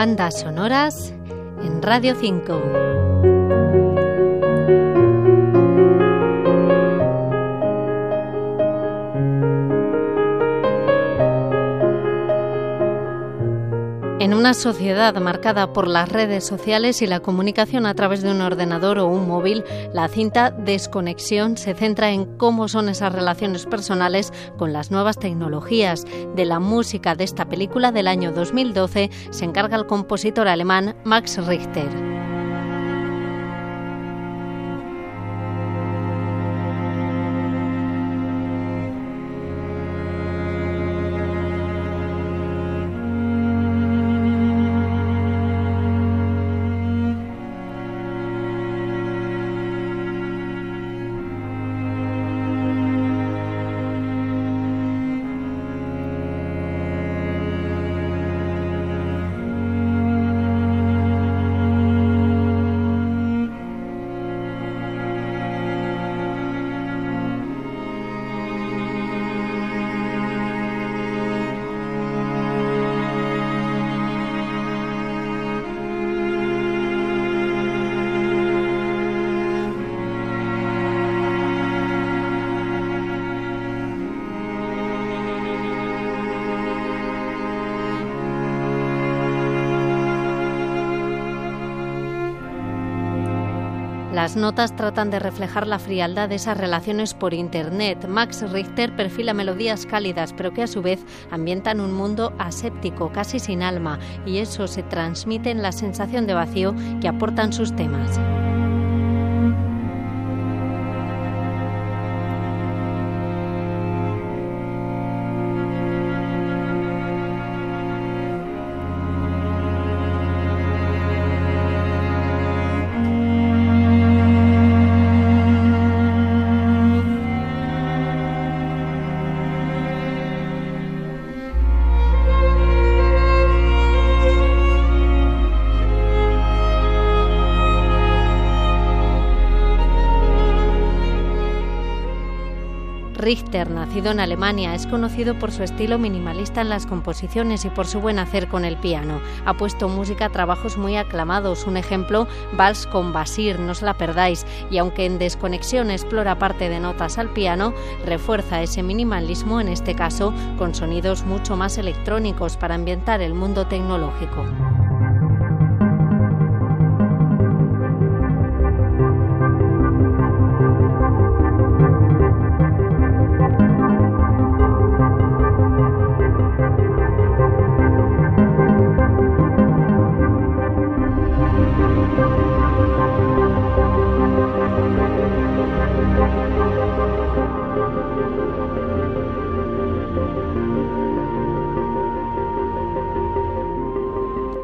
Bandas sonoras en Radio 5. En una sociedad marcada por las redes sociales y la comunicación a través de un ordenador o un móvil, la cinta Desconexión se centra en cómo son esas relaciones personales con las nuevas tecnologías. De la música de esta película del año 2012 se encarga el compositor alemán Max Richter. Las notas tratan de reflejar la frialdad de esas relaciones por Internet. Max Richter perfila melodías cálidas, pero que a su vez ambientan un mundo aséptico, casi sin alma, y eso se transmite en la sensación de vacío que aportan sus temas. Richter, nacido en Alemania, es conocido por su estilo minimalista en las composiciones y por su buen hacer con el piano. Ha puesto música a trabajos muy aclamados, un ejemplo, Vals con Basir, no os la perdáis, y aunque en Desconexión explora parte de notas al piano, refuerza ese minimalismo, en este caso, con sonidos mucho más electrónicos para ambientar el mundo tecnológico.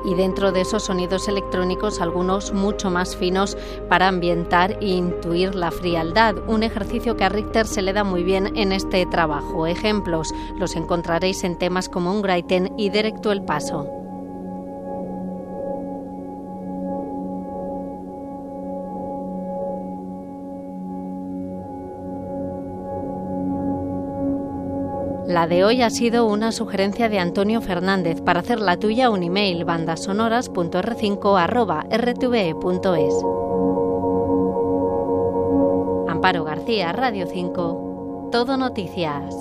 Y dentro de esos sonidos electrónicos algunos mucho más finos para ambientar e intuir la frialdad, un ejercicio que a Richter se le da muy bien en este trabajo. Ejemplos los encontraréis en temas como un Graiten y Directo el Paso. La de hoy ha sido una sugerencia de Antonio Fernández. Para hacer la tuya, un email bandasonoras.r5.rtve.es. Amparo García, Radio 5. Todo Noticias.